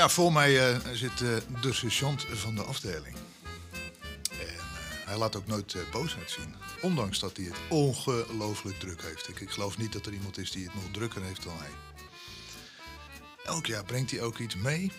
Ja, voor mij eh, zit eh, de sergeant van de afdeling. En eh, hij laat ook nooit boosheid zien. Ondanks dat hij het ongelooflijk druk heeft. Ik, ik geloof niet dat er iemand is die het nog drukker heeft dan hij. Elk jaar brengt hij ook iets mee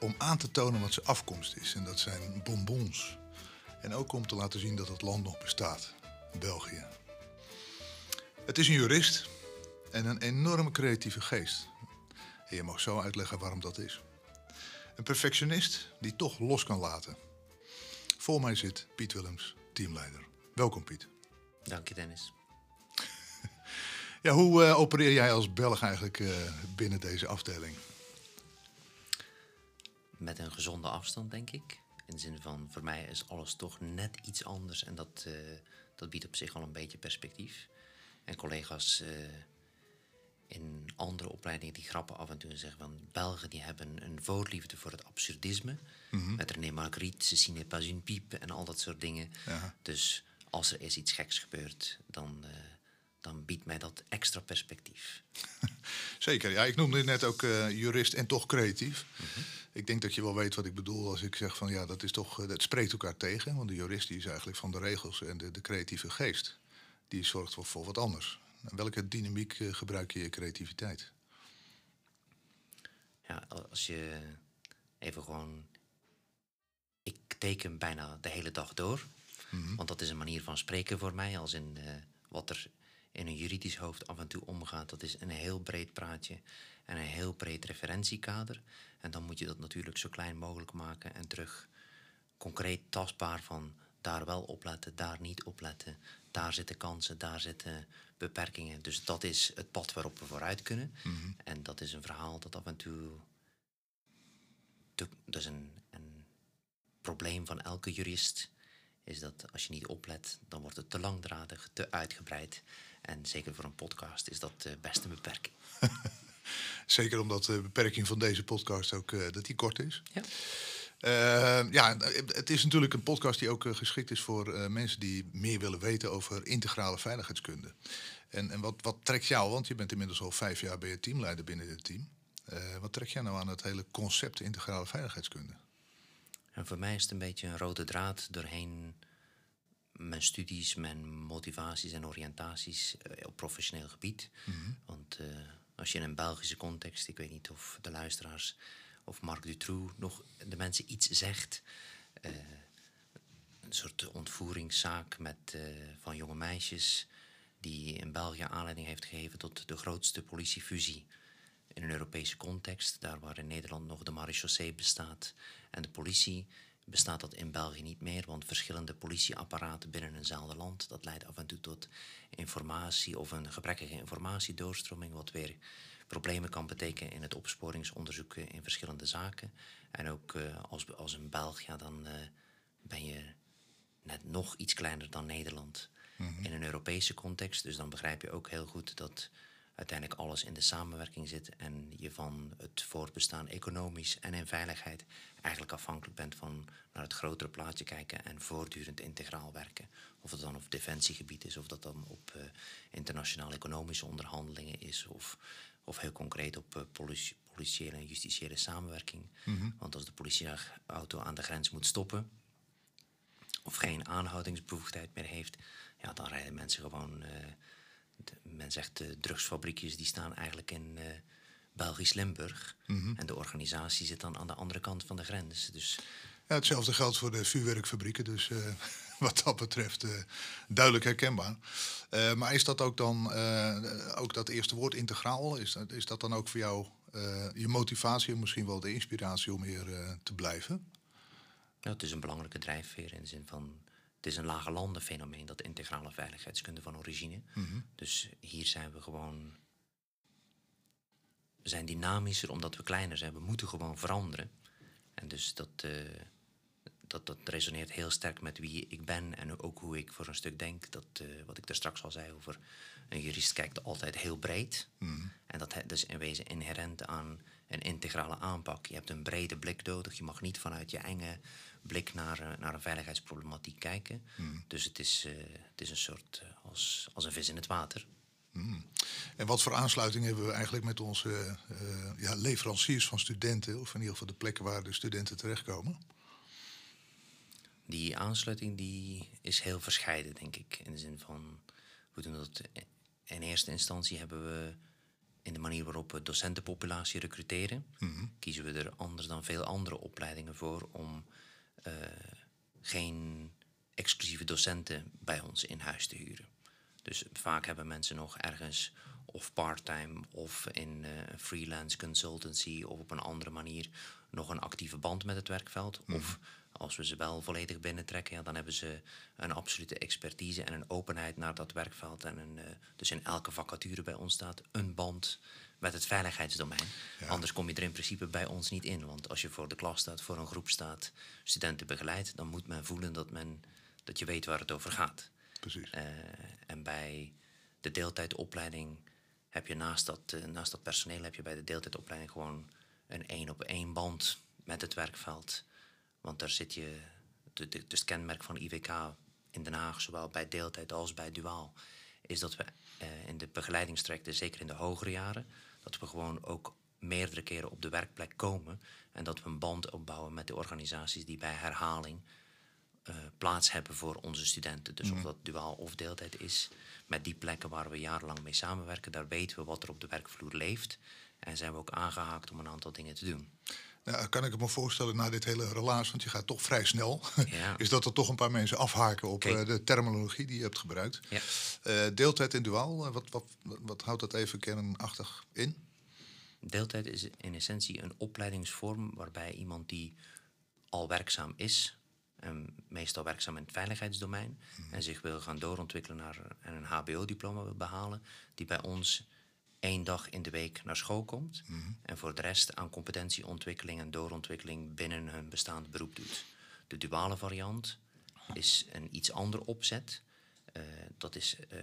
om aan te tonen wat zijn afkomst is. En dat zijn bonbons. En ook om te laten zien dat het land nog bestaat. België. Het is een jurist en een enorme creatieve geest. En je mag zo uitleggen waarom dat is. Een perfectionist die toch los kan laten. Voor mij zit Piet Willems, teamleider. Welkom Piet. Dank je, Dennis. Ja, hoe eh, opereer jij als Belg eigenlijk eh, binnen deze afdeling? Met een gezonde afstand, denk ik. In de zin van, voor mij is alles toch net iets anders. En dat, eh, dat biedt op zich al een beetje perspectief. En collega's in andere opleidingen die grappen af en toe en zeggen van... Belgen die hebben een voorliefde voor het absurdisme. Met René Magritte, Cecine pas une pipe en al dat soort dingen. Ja. Dus als er eens iets geks gebeurt, dan, eh, dan biedt mij dat extra perspectief. Zeker, ja, ik noemde net ook eh, jurist en toch creatief. Ik denk dat je wel weet wat ik bedoel als ik zeg van ja, dat is toch, eh, het spreekt elkaar tegen. Want de jurist die is eigenlijk van de regels en de, de creatieve geest, die zorgt voor, voor wat anders. En welke dynamiek eh, gebruik je je creativiteit? Ja, als je even gewoon. Ik teken bijna de hele dag door. Want dat is een manier van spreken voor mij. Als in eh, wat er in een juridisch hoofd af en toe omgaat. Dat is een heel breed praatje en een heel breed referentiekader. En dan moet je dat natuurlijk zo klein mogelijk maken en terug concreet tastbaar van daar wel opletten, daar niet opletten. Daar zitten kansen, daar zitten beperkingen. Dus dat is het pad waarop we vooruit kunnen. En dat is een verhaal dat af en toe. Dat is een, een probleem van elke jurist. Is dat als je niet oplet, dan wordt het te langdradig, te uitgebreid. En zeker voor een podcast is dat eh, best een beperking. Zeker omdat de beperking van deze podcast ook eh, dat die kort is. Ja. Eh, ja, het is natuurlijk een podcast die ook eh, geschikt is voor eh, mensen die meer willen weten over integrale veiligheidskunde. En, en wat, wat trekt jou, want je bent inmiddels al vijf jaar ben je teamleider binnen dit team. Wat trekt jij nou aan het hele concept integrale veiligheidskunde? En voor mij is het een beetje een rode draad doorheen mijn studies, mijn motivaties en oriëntaties op professioneel gebied. Want eh, als je in een Belgische context, ik weet niet of de luisteraars of Marc Dutroux nog de mensen iets zegt. eh, een soort ontvoeringszaak met, eh, van jonge meisjes die in België aanleiding heeft gegeven tot de grootste politiefusie in een Europese context, daar waar in Nederland nog de marechaussee bestaat en de politie, bestaat dat in België niet meer, want verschillende politieapparaten binnen eenzelfde land, dat leidt af en toe tot informatie of een gebrekkige informatiedoorstroming, wat weer problemen kan betekenen in het opsporingsonderzoek in verschillende zaken. En ook eh, als, als een Belg, ja, dan eh, ben je net nog iets kleiner dan Nederland in een Europese context. Dus dan begrijp je ook heel goed dat uiteindelijk alles in de samenwerking zit en je van het voortbestaan economisch en in veiligheid eigenlijk afhankelijk bent van naar het grotere plaatje kijken en voortdurend integraal werken. Of het dan op defensiegebied is, of dat dan op eh, internationale economische onderhandelingen is, of, of heel concreet op eh, politie- politiële en justitiële samenwerking. Want als de politieauto aan de grens moet stoppen, of geen aanhoudingsbevoegdheid meer heeft, ja, dan rijden mensen gewoon. de- men zegt de drugsfabriekjes die staan eigenlijk in eh, Belgisch Limburg. En de organisatie zit dan aan de andere kant van de grens. Dus Ja, hetzelfde geldt voor de vuurwerkfabrieken, dus wat dat betreft eh, duidelijk herkenbaar. Eh, maar is dat ook dan, eh, ook dat eerste woord integraal, is dat, is dat dan ook voor jou je motivatie en misschien wel de inspiratie om hier te blijven? nou, het is een belangrijke drijfveer in de zin van. Het is een lage landenfenomeen, dat integrale veiligheidskunde van origine. Dus hier zijn we gewoon. We zijn dynamischer omdat we kleiner zijn. We moeten gewoon veranderen. En dus dat, dat, dat resoneert heel sterk met wie ik ben en ook hoe ik voor een stuk denk. Dat, eh, wat ik daar straks al zei over een jurist kijkt altijd heel breed. En dat he- dus in wezen inherent aan een integrale aanpak. Je hebt een brede blik nodig. Je mag niet vanuit je enge blik naar, eh, naar een veiligheidsproblematiek kijken. Dus het is, eh, het is een soort als, als een vis in het water. En wat voor aansluiting hebben we eigenlijk met onze ja, leveranciers van studenten, of in ieder geval de plekken waar de studenten terechtkomen? Die aansluiting die is heel verscheiden, denk ik. In de zin van, we doen dat in eerste instantie hebben we in de manier waarop we docentenpopulatie recruteren, mhm. kiezen we er anders dan veel andere opleidingen voor om uh, geen exclusieve docenten bij ons in huis te huren. Dus vaak hebben mensen nog ergens of part-time of in uh, freelance consultancy of op een andere manier nog een actieve band met het werkveld. Mhm. Of als we ze wel volledig binnentrekken, ja, dan hebben ze een absolute expertise en een openheid naar dat werkveld. En een, uh, dus in elke vacature bij ons staat een band met het veiligheidsdomein. Anders kom je er in principe bij ons niet in. Want als je voor de klas staat, voor een groep staat, studenten begeleidt, dan moet men voelen dat, men, dat je weet waar het over gaat. Precies. Uh, en bij de deeltijdopleiding heb je naast dat, uh, naast dat personeel heb je bij de deeltijdopleiding gewoon een één op één band met het werkveld. Want daar zit je, de, de, het kenmerk van IWK in Den Haag, zowel bij deeltijd als bij duaal, is dat we uh, in de begeleidingstrajecten, zeker in de hogere jaren, dat we gewoon ook meerdere keren op de werkplek komen en dat we een band opbouwen met de organisaties die bij herhaling uh, plaats hebben voor onze studenten. Dus of mhm. dat duaal of deeltijd is, met die plekken waar we jarenlang mee samenwerken, daar weten we wat er op de werkvloer leeft en zijn we ook aangehaakt om een aantal dingen te doen. Nou, kan ik me voorstellen na dit hele relaas, want je gaat toch vrij snel, is dat er toch een paar mensen afhaken op uh, de terminologie die je hebt gebruikt. Ja. Uh, deeltijd en duaal, wat, wat, wat houdt dat even kernachtig in? Deeltijd is in essentie een opleidingsvorm waarbij iemand die al werkzaam is, en meestal werkzaam in het veiligheidsdomein, mhm. en zich wil gaan doorontwikkelen naar een HBO-diploma wil behalen, die bij ons één dag in de week naar school komt. Mhm. En voor de rest aan competentieontwikkeling en doorontwikkeling binnen hun bestaand beroep doet. De duale variant is een iets ander opzet. Uh, dat is uh,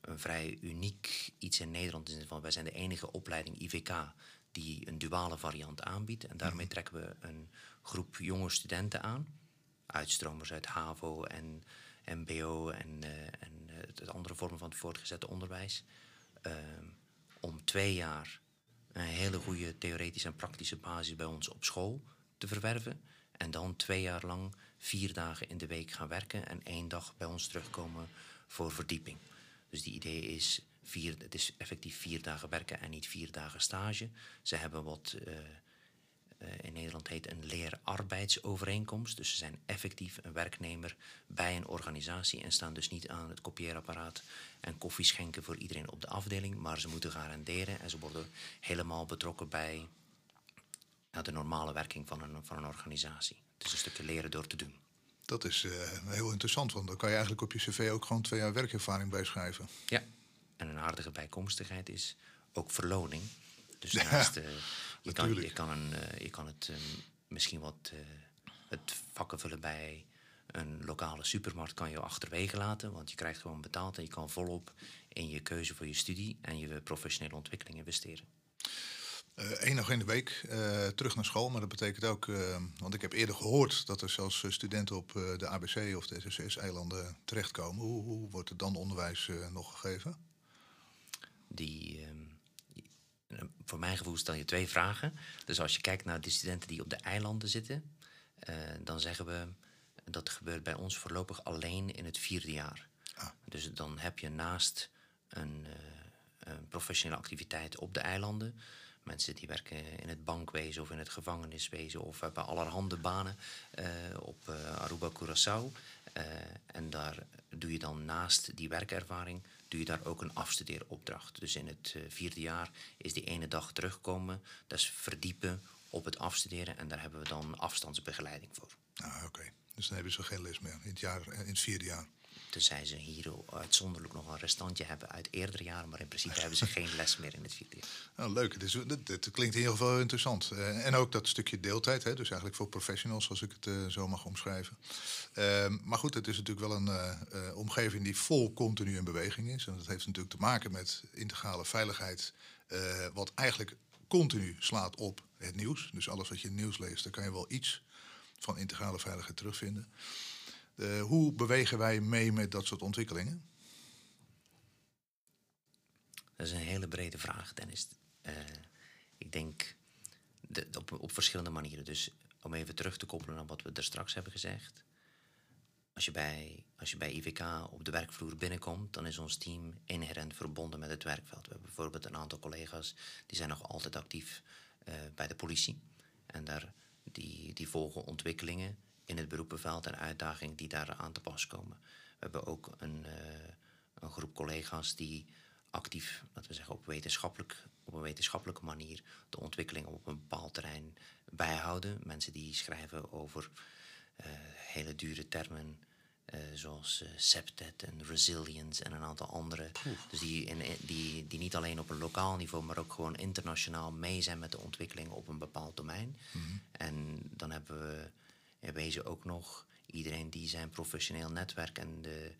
een vrij uniek iets in Nederland. In van, wij zijn de enige opleiding IVK die een duale variant aanbiedt. En daarmee mhm. trekken we een groep jonge studenten aan. Uitstromers uit HAVO en MBO en, uh, en het andere vormen van het voortgezet onderwijs. Ehm, om twee jaar een hele goede theoretische en praktische basis bij ons op school te verwerven. En dan twee jaar lang vier dagen in de week gaan werken en één dag bij ons terugkomen voor verdieping. Dus die idee is, vier, het is effectief vier dagen werken en niet vier dagen stage. Ze hebben wat uh, in Nederland heet een leerarbeidsovereenkomst. Dus ze zijn effectief een werknemer bij een organisatie en staan dus niet aan het kopieerapparaat en koffie schenken voor iedereen op de afdeling, maar ze moeten garanderen en ze worden helemaal betrokken bij ja, de normale werking van een, van een organisatie. Het is een stukje leren door te doen. Dat is uh, heel interessant, want dan kan je eigenlijk op je cv ook gewoon twee jaar werkervaring bijschrijven. Ja, en een aardige bijkomstigheid is ook verloning. Dus naast, uh, je, kan, je, kan een, uh, je kan het misschien wat het vakken vullen bij een lokale supermarkt kan je achterwege laten, want je krijgt gewoon betaald en je kan volop in je keuze voor je studie en je professionele ontwikkeling investeren. Eén uh, nog in de week uh, terug naar school, maar dat betekent ook, uh, want ik heb eerder gehoord dat er zelfs studenten op de ABC of de SSS-eilanden terechtkomen. Hoe, hoe, wordt het dan onderwijs nog gegeven? Die, voor mijn gevoel stel je twee vragen. Dus als je kijkt naar de studenten die op de eilanden zitten, dan zeggen we dat gebeurt bij ons voorlopig alleen in het vierde jaar. Ah. Dus dan heb je naast een, uh, een, professionele activiteit op de eilanden. Mensen die werken in het bankwezen of in het gevangeniswezen of hebben allerhande banen uh, op Aruba, Curaçao. en daar doe je dan naast die werkervaring doe je daar ook een afstudeeropdracht. Dus in het vierde jaar is die ene dag terugkomen. Dat is verdiepen op het afstuderen en daar hebben we dan afstandsbegeleiding voor. Ah, oké. Dus dan hebben ze geen les meer in het, jaar, in het vierde jaar. Tenzij ze hier uitzonderlijk nog een restantje hebben uit eerdere jaren, maar in principe hebben ze geen les meer in het vierde. Nou, leuk, het, klinkt in ieder geval interessant. Uh, en ook dat stukje deeltijd, hè, dus eigenlijk voor professionals, als ik het uh, zo mag omschrijven. Uh, maar goed, het is natuurlijk wel een omgeving die vol continu in beweging is. En dat heeft natuurlijk te maken met integrale veiligheid, wat eigenlijk continu slaat op het nieuws. Dus alles wat je in nieuws leest, daar kan je wel iets van integrale veiligheid terugvinden. Uh, hoe bewegen wij mee met dat soort ontwikkelingen? Dat is een hele brede vraag, Dennis. Uh, ik denk de, op, op verschillende manieren. Dus om even terug te koppelen naar wat we er straks hebben gezegd. Als je, bij, als je bij IVK op de werkvloer binnenkomt, dan is ons team inherent verbonden met het werkveld. We hebben bijvoorbeeld een aantal collega's die zijn nog altijd actief uh, bij de politie. En daar, die, die volgen ontwikkelingen in het beroepenveld en uitdagingen die daar aan te pas komen. We hebben ook een, uh, een groep collega's die actief, laten we zeggen, op, wetenschappelijk, op een wetenschappelijke manier de ontwikkelingen op een bepaald terrein bijhouden. Mensen die schrijven over uh, hele dure termen uh, zoals septet en resilience en een aantal andere. Dus die, in, die, die niet alleen op een lokaal niveau, maar ook gewoon internationaal mee zijn met de ontwikkelingen op een bepaald domein. Mm -hmm. En dan hebben we wezen ook nog iedereen die zijn professioneel netwerk en, de,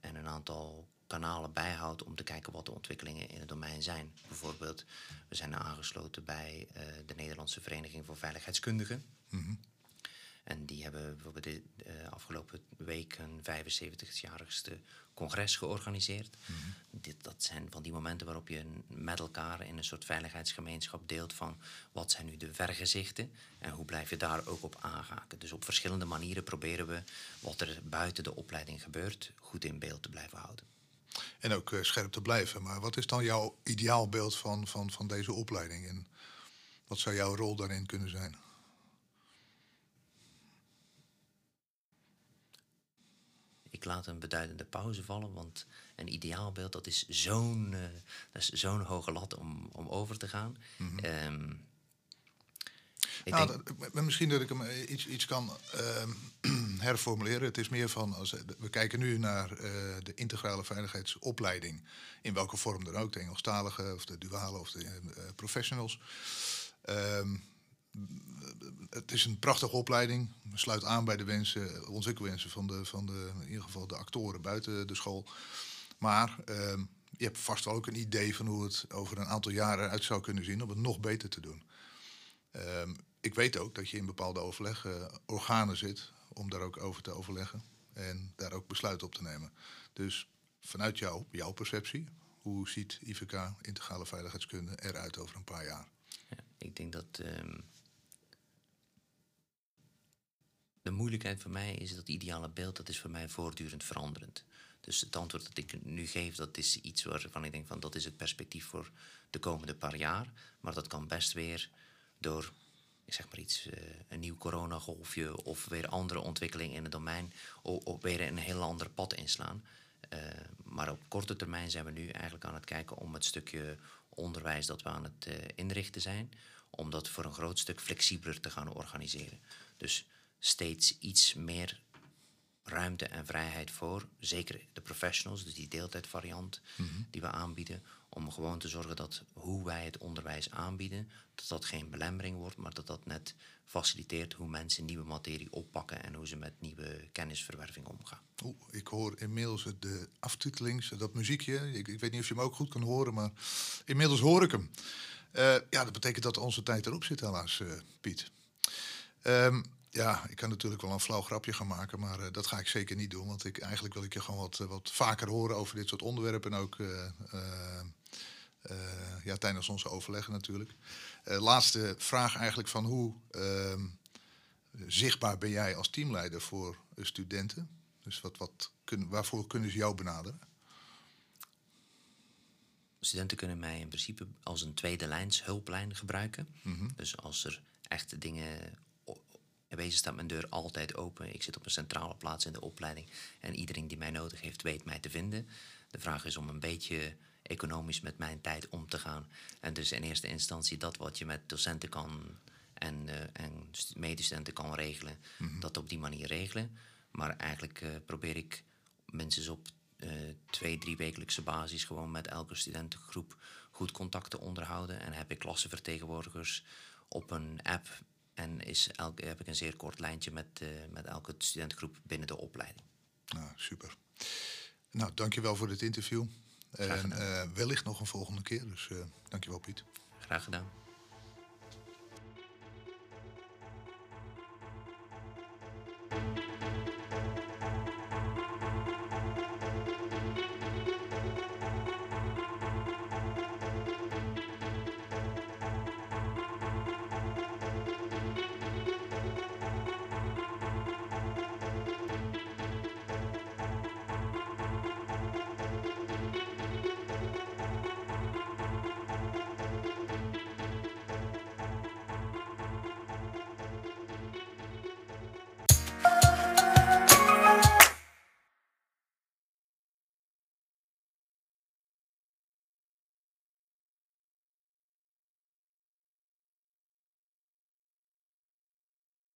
en een aantal kanalen bijhoudt om te kijken wat de ontwikkelingen in het domein zijn. Bijvoorbeeld, we zijn aangesloten bij uh, de Nederlandse Vereniging voor Veiligheidskundigen. -hmm. En die hebben bijvoorbeeld de uh, afgelopen week een 75-jarigste congres georganiseerd. Mm -hmm. Dit, dat zijn van die momenten waarop je met elkaar in een soort veiligheidsgemeenschap deelt van wat zijn nu de vergezichten en hoe blijf je daar ook op aanhaken. Dus op verschillende manieren proberen we wat er buiten de opleiding gebeurt goed in beeld te blijven houden. En ook uh, scherp te blijven. Maar wat is dan jouw ideaalbeeld van, van, van deze opleiding? En wat zou jouw rol daarin kunnen zijn? Ik laat een beduidende pauze vallen, want een ideaalbeeld dat is zo'n uh, dat is zo'n hoge lat om, om over te gaan. Mm -hmm. um, ik nou, denk... dat, misschien dat ik hem iets, iets kan uh, herformuleren. Het is meer van, als, we kijken nu naar uh, de integrale veiligheidsopleiding. In welke vorm dan ook, de Engelstalige of de duale of de uh, professionals. Um, het is een prachtige opleiding. Sluit aan bij de wensen, ontwikkelwensen van, de, van de, in ieder geval de actoren buiten de school. Maar uh, je hebt vast wel ook een idee van hoe het over een aantal jaren uit zou kunnen zien om het nog beter te doen. Um, ik weet ook dat je in bepaalde overlegorganen zit om daar ook over te overleggen en daar ook besluiten op te nemen. Dus vanuit jou, jouw perceptie, hoe ziet IVK, integrale veiligheidskunde, eruit over een paar jaar? Ja, ik denk dat um, de moeilijkheid voor mij is dat ideale beeld, dat is voor mij voortdurend veranderend. Dus het antwoord dat ik nu geef, dat is iets waarvan ik denk van dat is het perspectief voor de komende paar jaar. Maar dat kan best weer door ik zeg maar iets, uh, een nieuw coronagolfje of weer andere ontwikkelingen in het domein, of weer een heel ander pad inslaan. Uh, maar op korte termijn zijn we nu eigenlijk aan het kijken om het stukje onderwijs dat we aan het uh, inrichten zijn, om dat voor een groot stuk flexibeler te gaan organiseren. Dus steeds iets meer ruimte en vrijheid voor, zeker de professionals, dus die deeltijdvariant mm -hmm. die we aanbieden, om gewoon te zorgen dat hoe wij het onderwijs aanbieden, dat dat geen belemmering wordt, maar dat dat net faciliteert hoe mensen nieuwe materie oppakken en hoe ze met nieuwe kennisverwerving omgaan. Oeh, ik hoor inmiddels de aftitelings, dat muziekje. Ik, ik, weet niet of je hem ook goed kan horen, maar inmiddels hoor ik hem. Uh, ja, dat betekent dat onze tijd erop zit, helaas, uh, Piet. Um, ja, ik kan natuurlijk wel een flauw grapje gaan maken, maar uh, dat ga ik zeker niet doen. Want ik, eigenlijk wil ik je gewoon wat, wat vaker horen over dit soort onderwerpen. En ook ja, tijdens onze overleggen natuurlijk. laatste vraag eigenlijk van hoe ehm, zichtbaar ben jij als teamleider voor studenten? Dus wat, wat kun, waarvoor kunnen ze jou benaderen? Studenten kunnen mij in principe als een tweede lijns hulplijn gebruiken. Mm -hmm. Dus als er echte dingen staat mijn deur altijd open. Ik zit op een centrale plaats in de opleiding. En iedereen die mij nodig heeft, weet mij te vinden. De vraag is om een beetje economisch met mijn tijd om te gaan. En dus in eerste instantie dat wat je met docenten kan en, uh, en medestudenten kan regelen, mm -hmm. dat op die manier regelen. Maar eigenlijk uh, probeer ik mensen op uh, twee, drie wekelijkse basis gewoon met elke studentengroep goed contact te onderhouden. En heb ik klassenvertegenwoordigers op een app en is elke, heb ik een zeer kort lijntje met, uh, met elke studentgroep binnen de opleiding. Nou, super. Nou, dankjewel voor dit interview. En uh, wellicht nog een volgende keer. Dus uh, dankjewel Piet. Graag gedaan.